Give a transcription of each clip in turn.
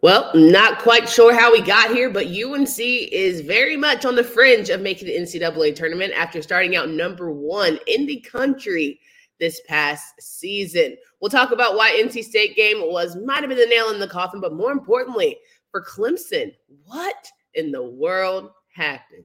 Well, not quite sure how we got here, but UNC is very much on the fringe of making the NCAA tournament after starting out number one in the country this past season. We'll talk about why NC State game was might have been the nail in the coffin, but more importantly, for Clemson, what in the world happened?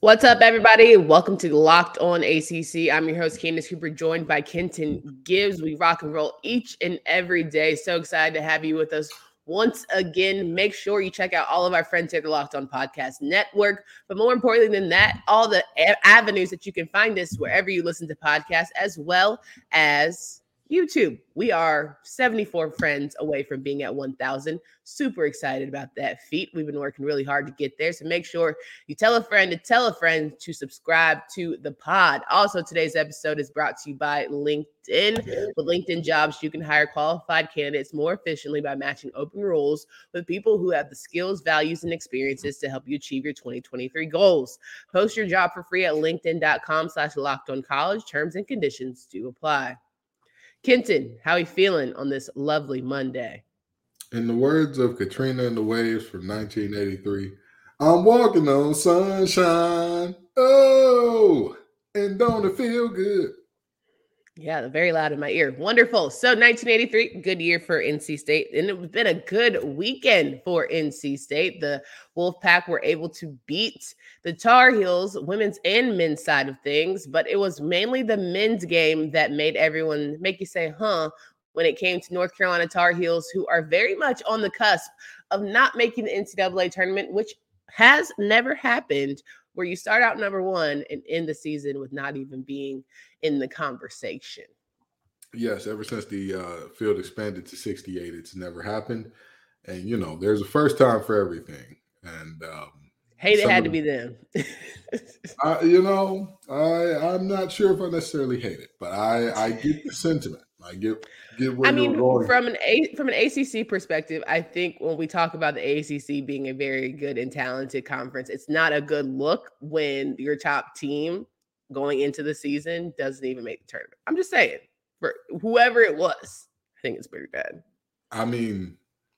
What's up, everybody? Welcome to Locked On ACC. I'm your host, Candace Cooper, joined by Kenton Gibbs. We rock and roll each and every day. So excited to have you with us once again. Make sure you check out all of our friends here at the Locked On Podcast Network. But more importantly than that, all the avenues that you can find us wherever you listen to podcasts, as well as YouTube. We are 74 friends away from being at 1,000. Super excited about that feat. We've been working really hard to get there. So make sure you tell a friend to tell a friend to subscribe to the pod. Also, today's episode is brought to you by LinkedIn. With LinkedIn jobs, you can hire qualified candidates more efficiently by matching open roles with people who have the skills, values, and experiences to help you achieve your 2023 goals. Post your job for free at linkedin.com slash locked on college. Terms and conditions do apply. Kenton, how are you feeling on this lovely Monday? In the words of Katrina and the Waves from 1983, I'm walking on sunshine. Oh, and don't it feel good? Yeah, very loud in my ear. Wonderful. So 1983, good year for NC State. And it's been a good weekend for NC State. The Wolfpack were able to beat the Tar Heels, women's and men's side of things, but it was mainly the men's game that made everyone make you say, huh, when it came to North Carolina Tar Heels, who are very much on the cusp of not making the NCAA tournament, which has never happened where you start out number one and end the season with not even being in the conversation. Yes, ever since the uh, field expanded to 68, it's never happened. And, you know, there's a first time for everything. And, um, Hey, it had to be them. I, you know, I I'm not sure if I necessarily hate it, but I I get the sentiment. I get get where I mean, from an a from an ACC perspective, I think when we talk about the ACC being a very good and talented conference, it's not a good look when your top team going into the season doesn't even make the tournament. I'm just saying, for whoever it was, I think it's pretty bad. I mean,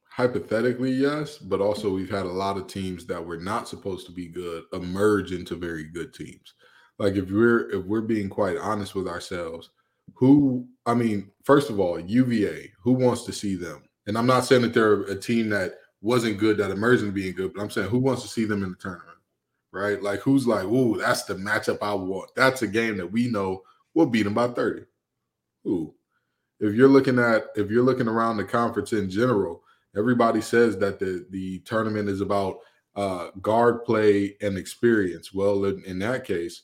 hypothetically, yes, but also we've had a lot of teams that were not supposed to be good emerge into very good teams. Like if we're if we're being quite honest with ourselves, who I mean, first of all, UVA, who wants to see them? And I'm not saying that they're a team that wasn't good that emerged into being good, but I'm saying who wants to see them in the tournament? right? Like who's like, ooh, that's the matchup I want. That's a game that we know we'll beat them by 30. Ooh. If you're looking at if you're looking around the conference in general, everybody says that the the tournament is about uh guard play and experience. Well, in, in that case,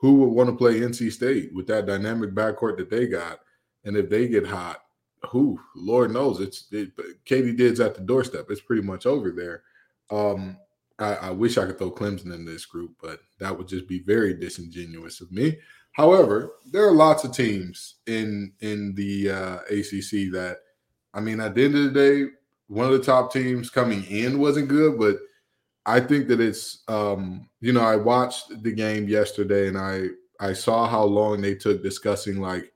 who would want to play NC State with that dynamic backcourt that they got? And if they get hot, who Lord knows it's it, Katie Did's at the doorstep. It's pretty much over there. Um, I, I, wish I could throw Clemson in this group, but that would just be very disingenuous of me. However, there are lots of teams in in the uh, ACC that, I mean, at the end of the day, one of the top teams coming in wasn't good, but I think that it's, um, you know, I watched the game yesterday and I I saw how long they took discussing like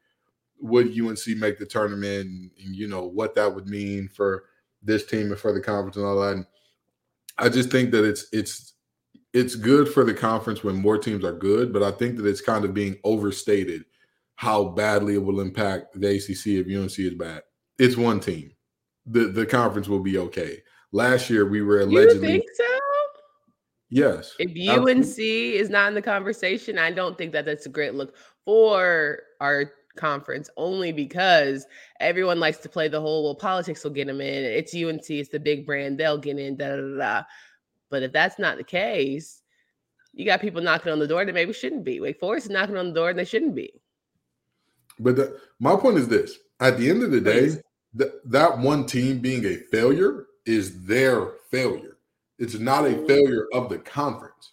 would UNC make the tournament and, and you know what that would mean for this team and for the conference and all that. And I just think that it's it's it's good for the conference when more teams are good, but I think that it's kind of being overstated how badly it will impact the ACC if UNC is bad. It's one team. The the conference will be okay. Last year we were allegedly You think so? Yes. If UNC absolutely. is not in the conversation, I don't think that that's a great look for our conference only because everyone likes to play the whole well politics will get them in it's unc it's the big brand they'll get in da, da, da. but if that's not the case you got people knocking on the door that maybe shouldn't be wake forest is knocking on the door and they shouldn't be but the, my point is this at the end of the day th- that one team being a failure is their failure it's not a failure of the conference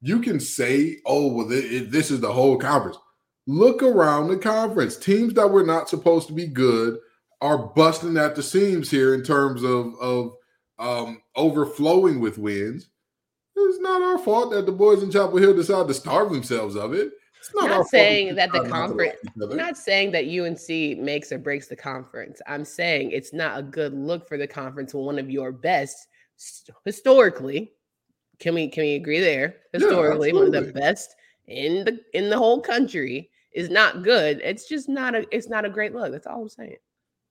You can say, "Oh, well, this is the whole conference." Look around the conference. Teams that were not supposed to be good are busting at the seams here in terms of of um, overflowing with wins. It's not our fault that the boys in Chapel Hill decided to starve themselves of it. It's not, not saying that the conference. Not saying that UNC makes or breaks the conference. I'm saying it's not a good look for the conference when one of your best historically. Can we can we agree there? Historically, yeah, one of the best in the in the whole country is not good. It's just not a it's not a great look. That's all I'm saying.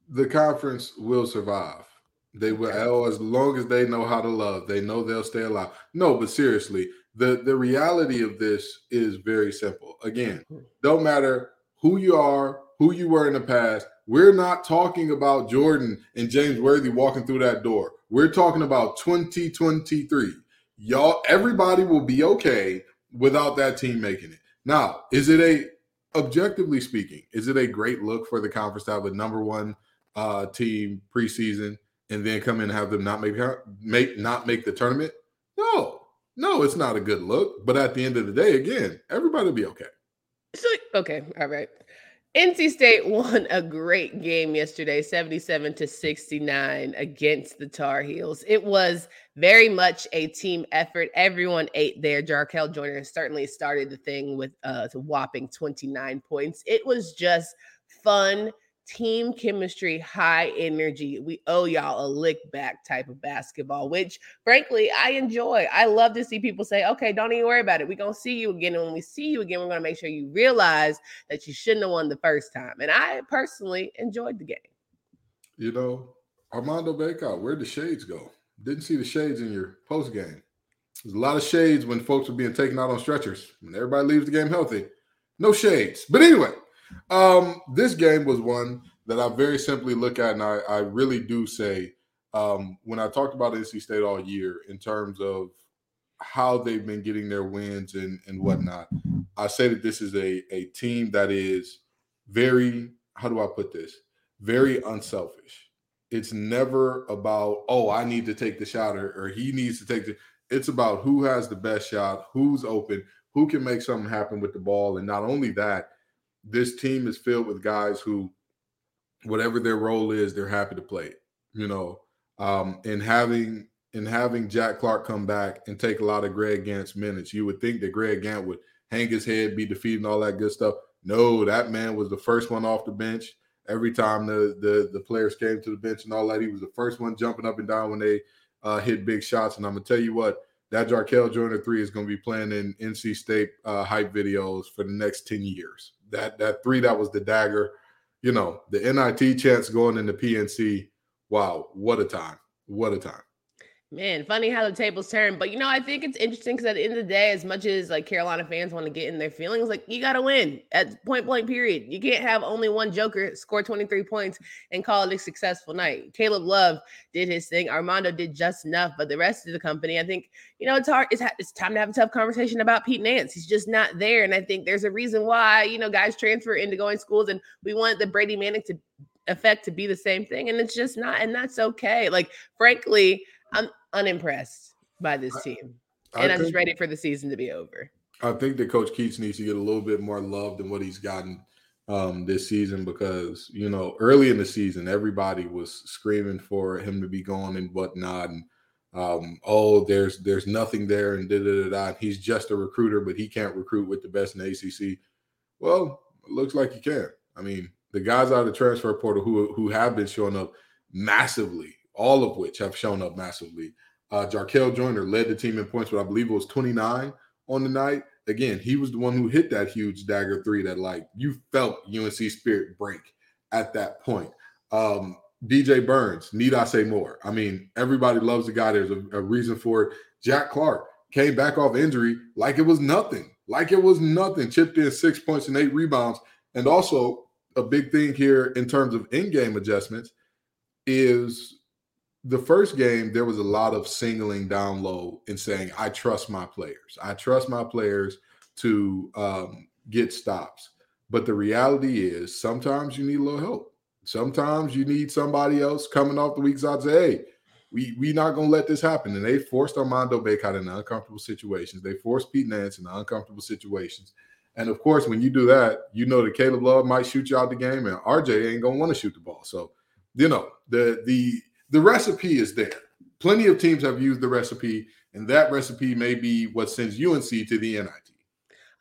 The conference will survive. They will oh, as long as they know how to love, they know they'll stay alive. No, but seriously, the the reality of this is very simple. Again, mm-hmm. don't matter who you are, who you were in the past. We're not talking about Jordan and James Worthy walking through that door. We're talking about 2023. Y'all, everybody will be okay without that team making it. Now, is it a objectively speaking, is it a great look for the conference to have a number one uh, team preseason and then come in and have them not make make not make the tournament? No, no, it's not a good look. But at the end of the day, again, everybody will be okay. So, okay, all right. NC State won a great game yesterday, 77 to 69 against the Tar Heels. It was very much a team effort. Everyone ate there. Jarkel Joiner certainly started the thing with uh, a whopping 29 points. It was just fun team chemistry, high energy. We owe y'all a lick back type of basketball, which frankly I enjoy. I love to see people say, okay, don't even worry about it. We're going to see you again. And when we see you again, we're going to make sure you realize that you shouldn't have won the first time. And I personally enjoyed the game. You know, Armando Bacot, where'd the shades go? Didn't see the shades in your post game. There's a lot of shades when folks are being taken out on stretchers. When everybody leaves the game healthy, no shades. But anyway, um, this game was one that I very simply look at, and I, I really do say um, when I talked about NC State all year in terms of how they've been getting their wins and, and whatnot, I say that this is a, a team that is very, how do I put this? Very unselfish. It's never about, oh, I need to take the shot or, or he needs to take the. It's about who has the best shot, who's open, who can make something happen with the ball. And not only that, this team is filled with guys who, whatever their role is, they're happy to play. You know, um, and having and having Jack Clark come back and take a lot of Greg Gantt's minutes, you would think that Greg Gantt would hang his head, be defeated, and all that good stuff. No, that man was the first one off the bench. Every time the the the players came to the bench and all that, he was the first one jumping up and down when they uh, hit big shots. And I'm gonna tell you what, that Jarkel Joiner three is to be playing in NC State uh, hype videos for the next 10 years. That that three that was the dagger, you know, the NIT chance going into PNC. Wow, what a time. What a time. Man, funny how the tables turn. But you know, I think it's interesting because at the end of the day, as much as like Carolina fans want to get in their feelings, like you gotta win at point blank period. You can't have only one joker score 23 points and call it a successful night. Caleb Love did his thing, Armando did just enough, but the rest of the company, I think, you know, it's hard, it's, it's time to have a tough conversation about Pete Nance. He's just not there. And I think there's a reason why, you know, guys transfer into going schools and we want the Brady Manning to effect to be the same thing. And it's just not, and that's okay. Like, frankly, I'm unimpressed by this team. I, and I am just ready for the season to be over. I think that Coach Keatts needs to get a little bit more love than what he's gotten um, this season because, you know, early in the season, everybody was screaming for him to be gone and whatnot. And, um, oh, there's there's nothing there and da da da da. He's just a recruiter, but he can't recruit with the best in the ACC. Well, it looks like he can. I mean, the guys out of the transfer portal who who have been showing up massively all of which have shown up massively. Uh, Jarkel Joiner led the team in points, but I believe it was 29 on the night. Again, he was the one who hit that huge dagger three that, like, you felt UNC spirit break at that point. Um, DJ Burns, need I say more? I mean, everybody loves the guy. There's a, a reason for it. Jack Clark came back off injury like it was nothing, like it was nothing. Chipped in six points and eight rebounds. And also, a big thing here in terms of in game adjustments is the first game, there was a lot of singling down low and saying, I trust my players. I trust my players to um, get stops. But the reality is sometimes you need a little help. Sometimes you need somebody else coming off the weak side to say, hey, we we not gonna let this happen. And they forced Armando Bacot in uncomfortable situations. They forced Pete Nance in uncomfortable situations. And of course, when you do that, you know that Caleb Love might shoot you out the game, and RJ ain't gonna want to shoot the ball. So, you know, the the the recipe is there. Plenty of teams have used the recipe, and that recipe may be what sends UNC to the NIT.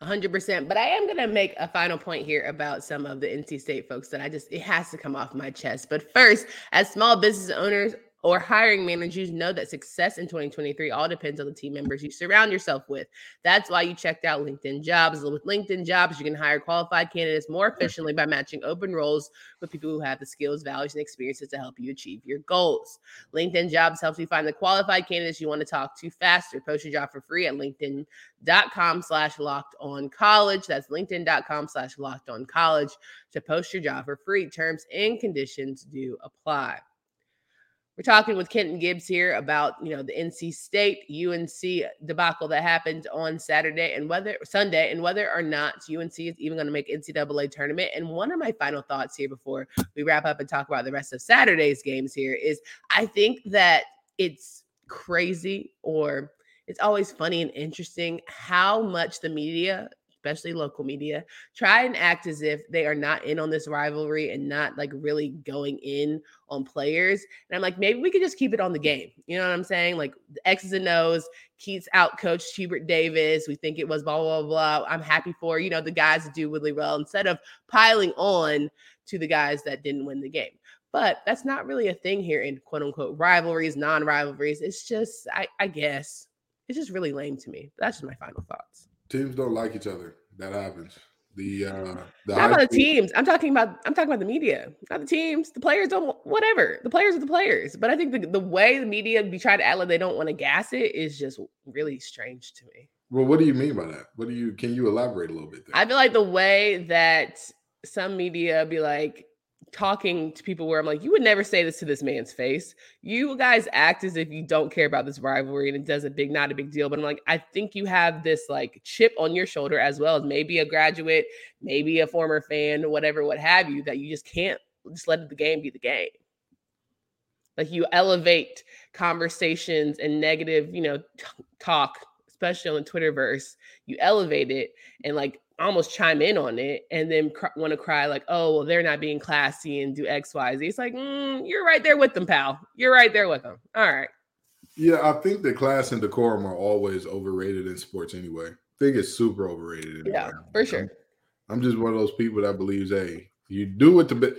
100%. But I am going to make a final point here about some of the NC State folks that I just, it has to come off my chest. But first, as small business owners, or hiring managers know that success in 2023 all depends on the team members you surround yourself with. That's why you checked out LinkedIn Jobs. With LinkedIn Jobs, you can hire qualified candidates more mm. efficiently by matching open roles with people who have the skills, values, and experiences to help you achieve your goals. LinkedIn Jobs helps you find the qualified candidates you want to talk to faster. Post your job for free at LinkedIn.com slash locked on college. That's LinkedIn.com slash locked on college to post your job for free. Terms and conditions do apply. We're talking with Kenton Gibbs here about you know the NC State UNC debacle that happened on Saturday and whether Sunday and whether or not UNC is even going to make NCAA tournament. And one of my final thoughts here before we wrap up and talk about the rest of Saturday's games here is I think that it's crazy or it's always funny and interesting how much the media especially local media, try and act as if they are not in on this rivalry and not like really going in on players. And I'm like, maybe we could just keep it on the game. You know what I'm saying? Like the X's and O's. Keatts out coached Hubert Davis. We think it was blah, blah, blah. I'm happy for, you know, the guys that do really well instead of piling on to the guys that didn't win the game. But that's not really a thing here in quote unquote rivalries, non rivalries. It's just, I, I guess, it's just really lame to me. That's just my final thoughts teams don't like each other. That happens. The uh the not about the teams. I'm talking about I'm talking about the media, not the teams. The players don't whatever. The players are the players. But I think the, the way the media be trying to act like they don't want to gas it is just really strange to me. Well, what do you mean by that? What do you can you elaborate a little bit there? I feel like the way that some media be like, talking to people where I'm like, you would never say this to this man's face. You guys act as if you don't care about this rivalry and it does a big, not a big deal. But I'm like, I think you have this like chip on your shoulder as well as maybe a graduate, maybe a former fan, whatever, what have you, that you just can't just let the game be the game. Like you elevate conversations and negative, you know, t- talk, especially on the Twitterverse. You elevate it and like almost chime in on it and then cr- want to cry like, oh, well, they're not being classy and do X, Y, Z. It's like, mm, you're right there with them, pal. You're right there with them. All right. Yeah, I think the class and decorum are always overrated in sports anyway. I think it's super overrated. Anyway. Yeah, for sure. I'm, I'm, just one of those people that believes, hey, you do it to be.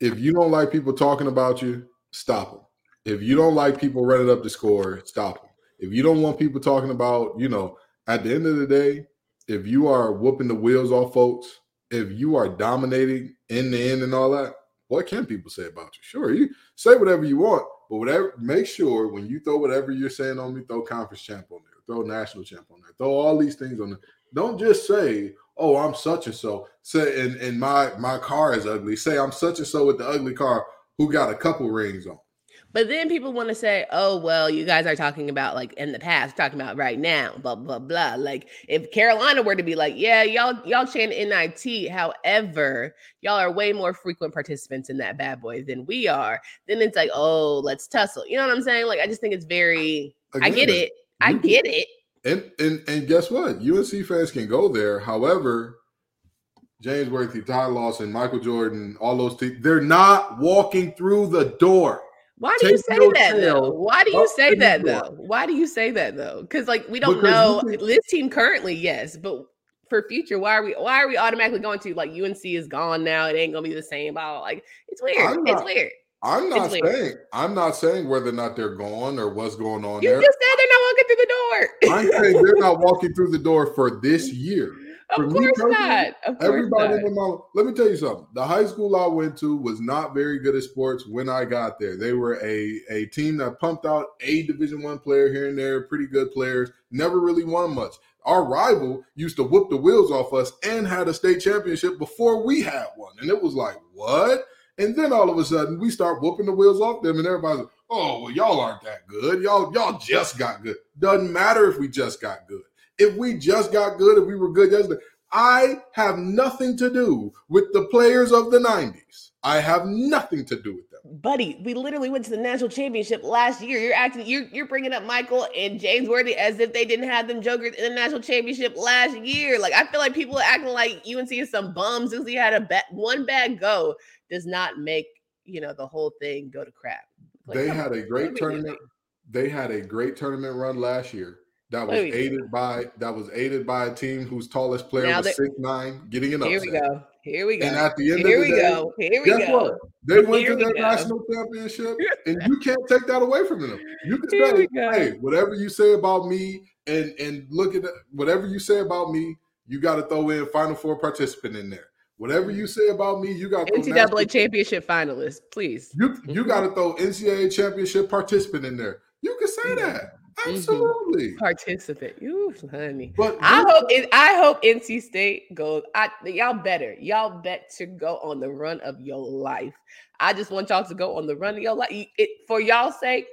If you don't like people talking about you, stop them. If you don't like people running up the score, stop them. If you don't want people talking about, you know, at the end of the day, if you are whooping the wheels off folks, if you are dominating in the end and all that, what can people say about you? Sure, you say whatever you want, but whatever make sure when you throw whatever you're saying on me, throw conference champ on there, throw national champ on there, throw all these things on there. Don't just say, "Oh, I'm such and so." Say, and, and my my car is ugly. Say, "I'm such and so with the ugly car who got a couple rings on." But then people want to say, oh, well, you guys are talking about like in the past, talking about right now, blah, blah, blah. Like if Carolina were to be like, yeah, y'all, y'all chant NIT. However, y'all are way more frequent participants in that bad boy than we are. Then it's like, oh, let's tussle. You know what I'm saying? Like, I just think it's very, Again, I get it. I get it. And, and and guess what? UNC fans can go there. However, James Worthy, Ty Lawson, Michael Jordan, all those teams, they're not walking through the door. Why do you say that though? Why do you say that though? Why do you say that though? Because like we don't know this team currently, yes, but for future, why are we why are we automatically going to like UNC is gone now? It ain't gonna be the same. About like it's weird. Not, it's weird. I'm not it's saying weird. I'm not saying whether or not they're gone or what's going on you there. You just said they're not walking through the door. I'm saying they're not walking through the door for this year. Of course not. Of course everybody not. in my let me tell you something. The high school I went to was not very good at sports when I got there. They were a, a team that pumped out a division one player here and there, pretty good players, never really won much. Our rival used to whoop the wheels off us and had a state championship before we had one. And it was like, what? And then all of a sudden we start whooping the wheels off them, and everybody's like, oh, well, y'all aren't that good. Y'all, y'all just got good. Doesn't matter if we just got good. If we just got good, if we were good yesterday, I have nothing to do with the players of the 90s. I have nothing to do with them. buddy, we literally went to the national championship last year. You're acting, you're you're bringing up Michael and James Worthy as if they didn't have them jokers in the national championship last year. Like I feel like people are acting like UNC is some bums because he had a one bad go does not make you know the whole thing go to crap. Like, they had a great tournament. They had a great tournament run last year that was aided by that was aided by a team whose tallest player now was six nine, getting an upset. Here we go. Here we go. And at the end Here of the we day, go. Here we guess go. what? They went Here to we their go. national championship, and you can't take that away from them. You can Here say, "Hey, whatever you say about me, and and look at it, whatever you say about me, you got to throw in Final Four participant in there. Whatever you say about me, you got NCAA championship finalist, please. You you mm-hmm. got to throw NCAA championship participant in there. You can say mm-hmm. that. Mm-hmm. Absolutely. Participant. Ooh, honey. But I hope it, I hope NC State goes. I y'all better. Y'all bet to go on the run of your life. I just want y'all to go on the run of your life. It, for y'all's sake,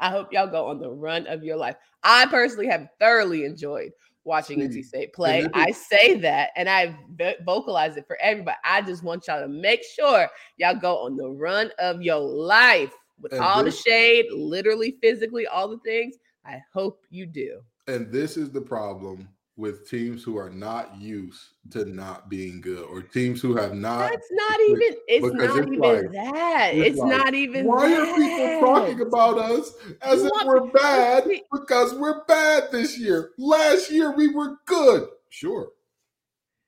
I hope y'all go on the run of your life. I personally have thoroughly enjoyed watching NC State play. I say that and I vocalize it for everybody. I just want y'all to make sure y'all go on the run of your life with And all this- the shade, literally, physically, all the things. I hope you do. And this is the problem with teams who are not used to not being good, or teams who have not. That's not even. It's not it's even like- that. it's It's, like, not even. Why that. are people talking about us as You if we're bad? we- Because we're bad this year. Last year we were good. Sure.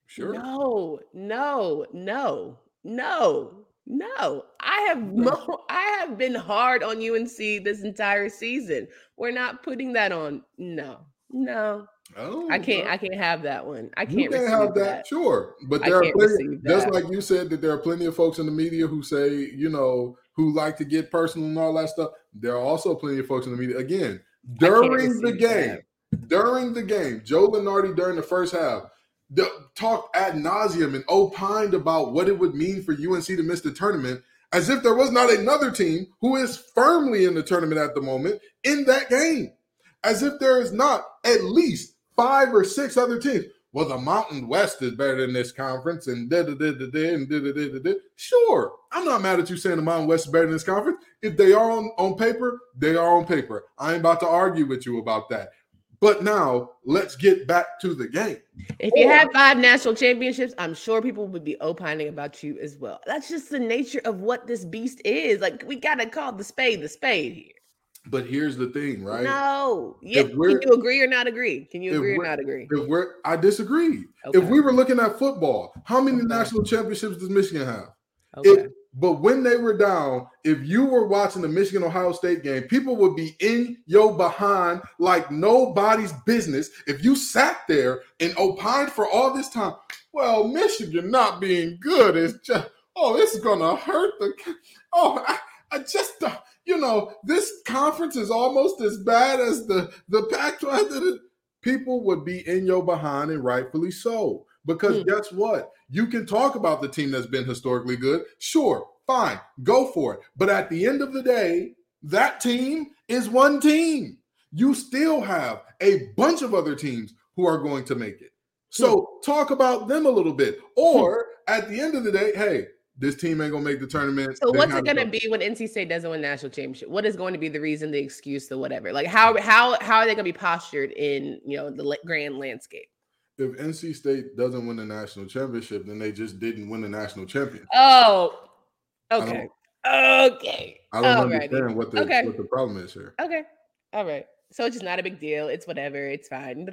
Sure. No, no, no, no, no. I have mo- I have been hard on UNC this entire season. We're not putting that on. No, no. Oh, I can't. I can't have that one. I can't. can receive have that, that. sure. But there are plenty, just like you said that there are plenty of folks in the media who say, you know, who like to get personal and all that stuff. There are also plenty of folks in the media. Again, during the game, that. during the game, Joe Lunardi during the first half talked ad nauseum and opined about what it would mean for UNC to miss the tournament, as if there was not another team who is firmly in the tournament at the moment in that game, as if there is not at least five or six other teams. Well, the Mountain West is better than this conference, and da da da da da and da da da da da. Sure, I'm not mad at you saying the Mountain West is better than this conference. If they are on, on paper, they are on paper. I ain't about to argue with you about that. But now let's get back to the game. If you Or- had five national championships, I'm sure people would be opining about you as well. That's just the nature of what this beast is. Like we gotta call the spade the spade here. But here's the thing, right? No. Yeah. Can you agree or not agree? Can you agree or not agree? If we're, I disagree. Okay. If we were looking at football, how many Okay. national championships does Michigan have? Okay. But when they were down, if you were watching the Michigan Ohio State game, people would be in your behind like nobody's business. If you sat there and opined for all this time, well, Michigan not being good is just, oh, it's gonna hurt the, oh, I, I just, uh, you know, this conference is almost as bad as the the Pac-12. People would be in your behind, and rightfully so. Because Hmm. guess what? You can talk about the team that's been historically good. Sure, fine, go for it. But at the end of the day, that team is one team. You still have a bunch of other teams who are going to make it. So talk about them a little bit. Or at the end of the day, hey, this team ain't gonna make the tournament. So They what's it going to go. be when NC State doesn't win national championship? What is going to be the reason, the excuse, the whatever? Like how how how are they going to be postured in you know the grand landscape? If NC State doesn't win the national championship, then they just didn't win the national championship. Oh, okay, okay, I don't Alrighty. understand what the Okay. what the problem is here. okay, all right. So it's just not a big deal. It's whatever. It's fine.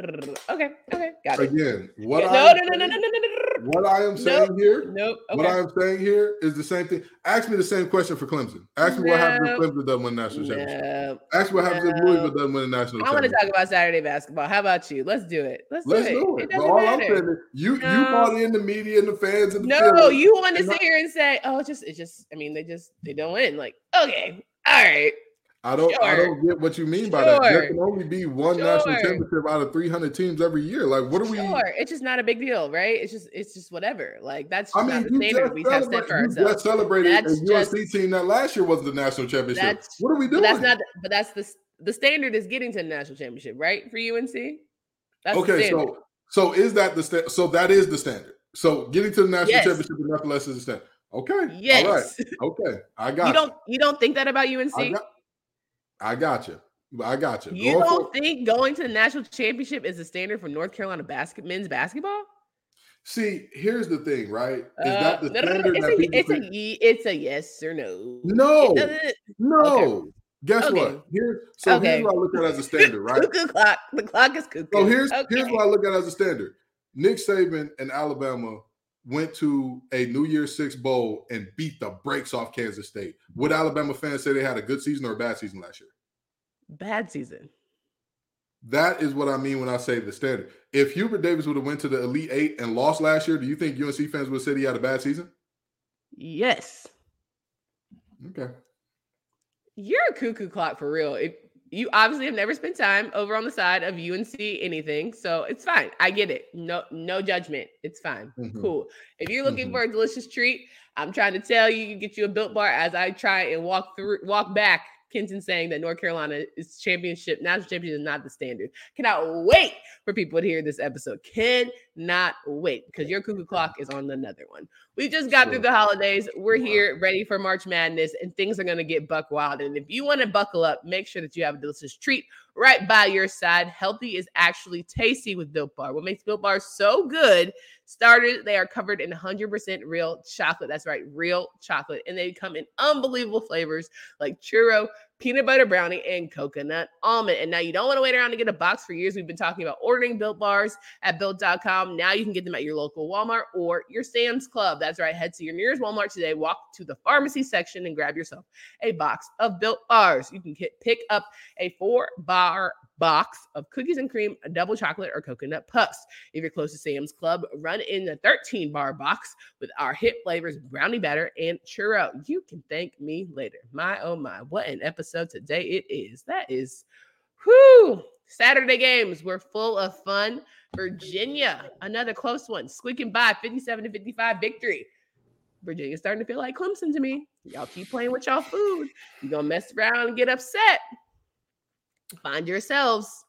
Okay, okay, got it. Again, what Yeah, I no, no, no, no, no, saying- no, no, no. What I am saying here, Nope. what I am saying here is the same thing. Ask me the same question for Clemson. Ask me what happens if. Clemson doesn't win the national championship. Ask me what happens if Louisville doesn't win the national championship. I want to talk about Saturday basketball. How about you? Let's do it. Let's, Let's do it. do it. It all I'm saying is you you No. brought in the media and the fans and the No, you want to sit here and say, "Oh, it's just, it's just." I mean, they just, they don't win. Like, okay, all right, I don't I don't get what you mean by that. There can only be one national championship out of 300 teams every year. Like what are we sure. It's just not a big deal, right? It's just, it's just whatever. Like that's I mean, not the standard just, we have set for ourselves. just celebrated That's a USC team that last year was the national championship. What are we doing? that's not, but that's the the standard is getting to the national championship, right? For UNC. That's okay, so so is that the sta- so that is the standard. So getting to the national Yes. championship and nothing less is the standard. Okay. Yes. All right. Okay. I got you. Don't you don't think that about UNC? I got, you. I got you. You going don't for, think going to the national championship is the standard for North Carolina basket men's basketball? See, here's the thing, right? Is uh, that the standard no, no, it's, a, it's, a, it's a yes or no. No, no. Okay. Guess okay. what? Here, so okay. here's what I look at as a standard, right? cuckoo clock. The clock is cuckoo. So here's here's what I look at as a standard. Nick Saban and Alabama went to a New Year's Six bowl and beat the brakes off Kansas State. Would Alabama fans say they had a good season or a bad season last year? Bad season. That is what I mean when I say the standard. If Hubert Davis would have went to the Elite Eight and lost last year, do you think UNC fans would say he had a bad season? Yes. Okay. You're a cuckoo clock for real. If you obviously have never spent time over on the side of UNC anything, so it's fine. I get it. No, no judgment. It's fine. Mm-hmm. Cool. If you're looking mm-hmm. for a delicious treat, I'm trying to tell you, you get you a built bar as I try and walk through, walk back Kenton saying that North Carolina is championship, national championship is not the standard. Cannot wait for people to hear this episode. Cannot wait because your cuckoo clock is on another one. We just got through the holidays. We're here ready for March Madness, and things are going to get buck wild. And if you want to buckle up, make sure that you have a delicious treat right by your side. Healthy is actually tasty with Built Bar. What makes Built Bar so good? Starters, they are covered in 100% real chocolate. That's right, real chocolate. And they come in unbelievable flavors like churro, peanut butter brownie, and coconut almond. And now you don't want to wait around to get a box for years. We've been talking about ordering built bars at built.com. Now you can get them at your local Walmart or your Sam's Club. That's right. Head to your nearest Walmart today, walk to the pharmacy section, and grab yourself a box of built bars. You can pick up a four bar box of cookies and cream, double chocolate, or coconut puffs. If you're close to Sam's Club, run in the 13 bar box with our hit flavors brownie batter and churro. You can thank me later. My oh my, what an episode today it is. That is whoo. Saturday games were full of fun. Virginia, another close one, squeaking by 57 to 55 victory. Virginia's starting to feel like Clemson to me. Y'all keep playing with y'all food. You're gonna mess around and get upset find yourselves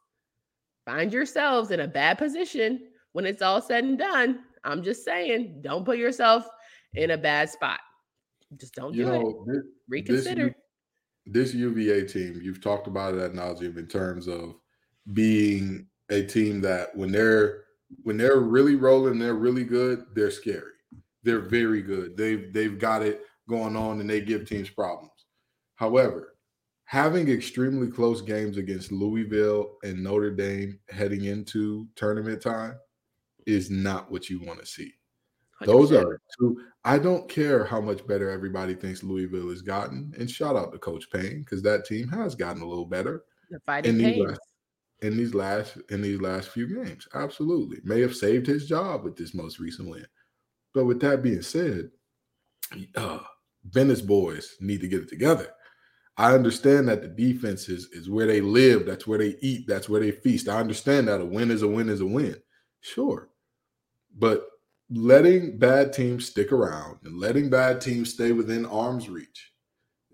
find yourselves in a bad position when it's all said and done. I'm just saying, don't put yourself in a bad spot. Just don't you do know, it. This, Reconsider. This, this, UVA team, you've talked about it at nauseum in terms of being a team that when they're when they're really rolling, they're really good. They're scary. They're very good. They've they've got it going on, and they give teams problems. However, having extremely close games against Louisville and Notre Dame heading into tournament time is not what you want to see. 100%. Those are two. I don't care how much better everybody thinks Louisville has gotten. And shout out to Coach Payne because that team has gotten a little better in these, last, in these last in these last few games. Absolutely, may have saved his job with this most recent win. But with that being said, uh, Bennett's boys need to get it together I understand that the defense is, is where they live. That's where they eat. That's where they feast. I understand that a win is a win is a win. Sure. But letting bad teams stick around and letting bad teams stay within arm's reach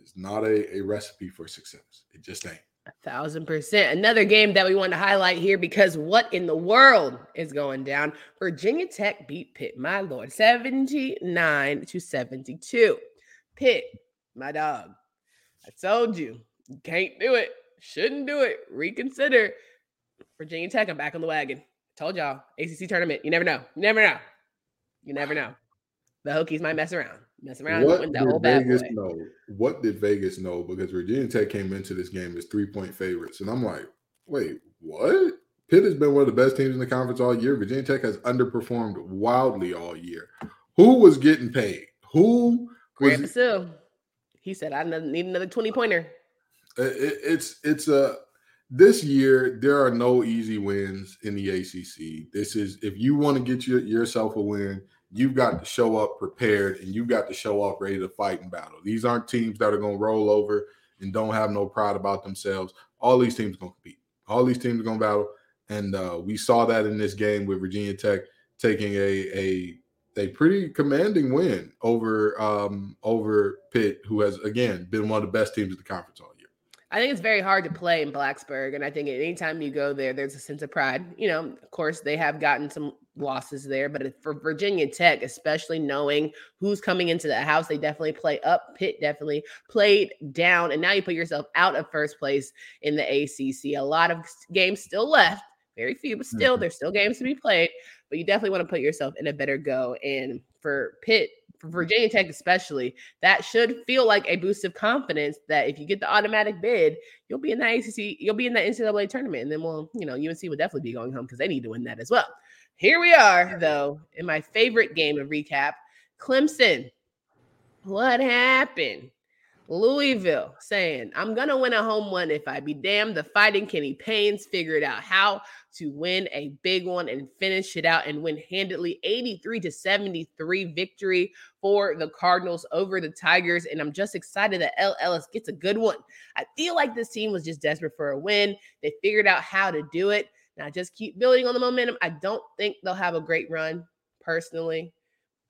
is not a, a recipe for success. It just ain't. A thousand percent. Another game that we want to highlight here because what in the world is going down? Virginia Tech beat Pitt, my lord, 79 to 72. Pitt, my dog, I told you, you can't do it. Shouldn't do it. Reconsider. Virginia Tech, I'm back on the wagon. Told y'all, ACC tournament. You never know. You never know. You never know. The Hokies might mess around. Mess around what did whole Vegas boy. know? What did Vegas know? Because Virginia Tech came into this game as three point favorites. And I'm like, wait, what? Pitt has been one of the best teams in the conference all year. Virginia Tech has underperformed wildly all year. Who was getting paid? Who was Grandpa he said, "I need another twenty pointer." It, it's it's a this year there are no easy wins in the ACC. This is if you want to get your, yourself a win, you've got to show up prepared and you've got to show up ready to fight and battle. These aren't teams that are going to roll over and don't have no pride about themselves. All these teams are going to compete. All these teams are going to battle, and uh, we saw that in this game with Virginia Tech taking a a a pretty commanding win over um, over Pitt, who has again been one of the best teams in the conference all year. I think it's very hard to play in Blacksburg, and I think anytime you go there, there's a sense of pride. You know, of course, they have gotten some losses there, but for Virginia Tech, especially knowing who's coming into the house, they definitely play up. Pitt definitely played down, and now you put yourself out of first place in the ACC. A lot of games still left, very few, but still, mm-hmm. there's still games to be played. But you definitely want to put yourself in a better go. And for Pitt, for mm-hmm. Virginia Tech especially, that should feel like a boost of confidence that if you get the automatic bid, you'll be in the ACC, you'll be in the NCAA tournament, and then we'll, you know, UNC will definitely be going home because they need to win that as well. Here we are, though, in my favorite game of recap, Clemson. What happened? Louisville saying, I'm going to win a home one if I be damned. The fighting Kenny Paynes figured out how to win a big one and finish it out and win handedly 83 to 73 victory for the Cardinals over the Tigers. And I'm just excited that El Ellis gets a good one. I feel like this team was just desperate for a win. They figured out how to do it. Now just keep building on the momentum. I don't think they'll have a great run personally,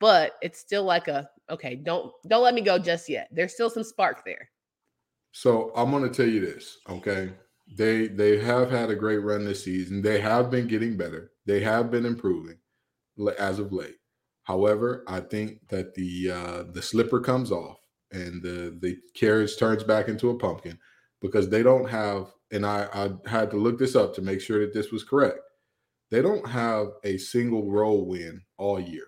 but it's still like a okay, don't don't let me go just yet. There's still some spark there. So I'm to tell you this, okay? They they have had a great run this season. They have been getting better. They have been improving as of late. However, I think that the uh, the slipper comes off and the the carriage turns back into a pumpkin because they don't have. And I, I had to look this up to make sure that this was correct. They don't have a single road win all year,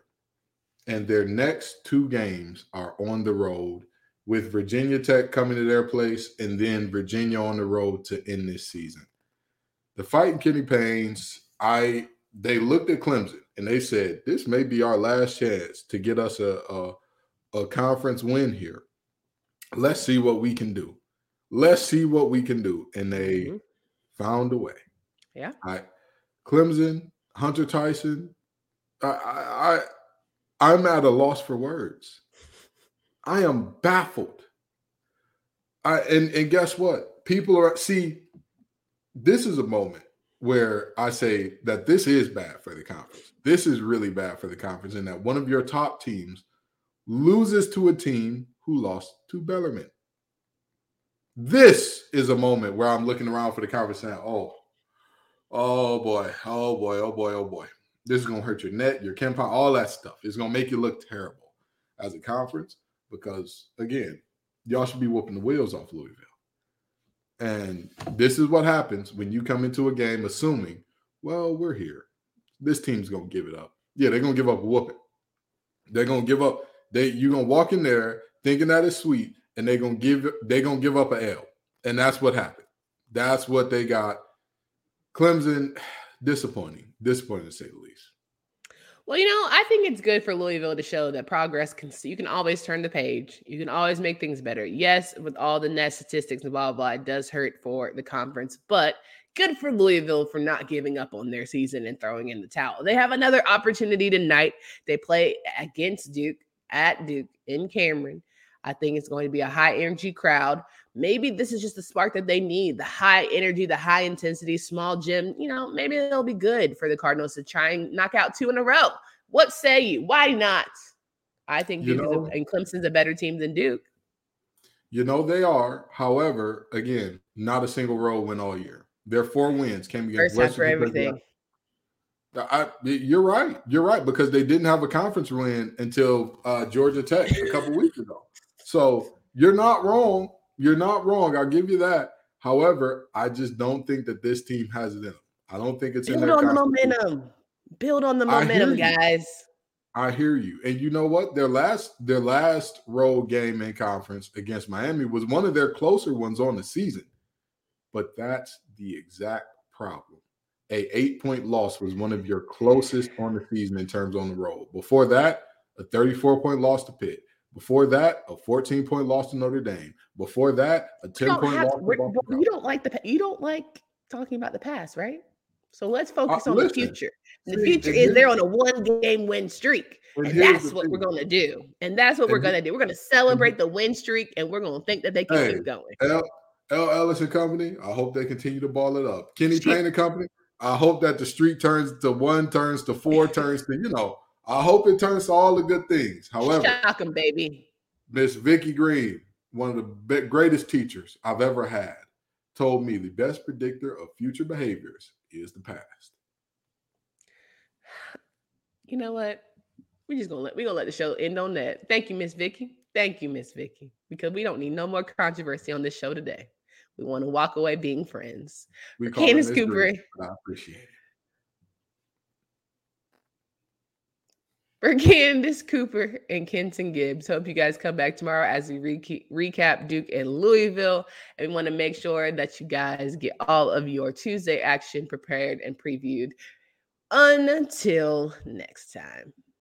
and their next two games are on the road with Virginia Tech coming to their place and then Virginia on the road to end this season. The fight in Kenny Paynes, I they looked at Clemson and they said, This may be our last chance to get us a, a, a conference win here. Let's see what we can do. Let's see what we can do. And they mm-hmm. found a way. Yeah. I Clemson, Hunter Tyson, I, I, I I'm at a loss for words. I am baffled. I and and guess what? People are see. This is a moment where I say that this is bad for the conference. This is really bad for the conference, and that one of your top teams loses to a team who lost to Bellarmine. This is a moment where I'm looking around for the conference saying, "Oh, oh boy, oh boy, oh boy, oh boy, this is gonna hurt your net, your KenPom, all that stuff. It's gonna make you look terrible as a conference." Because again, y'all should be whooping the wheels off Louisville. And this is what happens when you come into a game assuming, well, we're here. This team's gonna give it up. Yeah, they're gonna give up a whooping. They're gonna give up. They you're gonna walk in there thinking that is sweet, and they're gonna give they're gonna give up a L. And that's what happened. That's what they got. Clemson, disappointing, disappointing to say the least. Well, you know, I think it's good for Louisville to show that progress can. You can always turn the page. You can always make things better. Yes, with all the net statistics and blah blah, it does hurt for the conference, but good for Louisville for not giving up on their season and throwing in the towel. They have another opportunity tonight. They play against Duke at Duke in Cameron. I think it's going to be a high energy crowd maybe this is just the spark that they need the high energy, the high intensity, small gym. You know, maybe it'll be good for the Cardinals to try and knock out two in a row. What say you? Why not? I think Duke know, a, and Clemson's a better team than Duke. You know they are. However, again, not a single road win all year. Their four wins came against First for everything. I, you're right. You're right because they didn't have a conference win until uh, Georgia Tech a couple weeks ago. So you're not wrong. You're not wrong. I'll give you that. However, I just don't think that this team has it in them. I don't think it's Build in their on the momentum. Build on the momentum, I guys. I hear you. And you know what? Their last their last road game in conference against Miami was one of their closer ones on the season. But that's the exact problem. A eight point loss was one of your closest on the season in terms on the road. Before that, a 34 point loss to Pitt. Before that, a 14 point loss to Notre Dame. Before that, a 10 point loss. To you don't like the you don't like talking about the past, right? So let's focus uh, on listen, the future. The future is they're on a one game win streak. And that's what thing. we're going to do. And that's what and we're going to do. We're going to celebrate the win streak and we're going to think that they can hey, keep going. L, L. Ellis and Company, I hope they continue to ball it up. Kenny Payne and Company, I hope that the streak turns to one, turns to four, turns to, you know, I hope it turns to all the good things. However, shock them, baby. Miss Vicky Green, one of the greatest teachers I've ever had, told me the best predictor of future behaviors is the past. you know what? We're just gonna let we gonna let the show end on that. Thank you, Miss Vicky. Thank you, Miss Vicky, because we don't need no more controversy on this show today. We want to walk away being friends. We For Candace Cooper. I appreciate it. For Candace Cooper and Kenton Gibbs. Hope you guys come back tomorrow as we re- recap Duke and Louisville. And we want to make sure that you guys get all of your Tuesday action prepared and previewed. Until next time.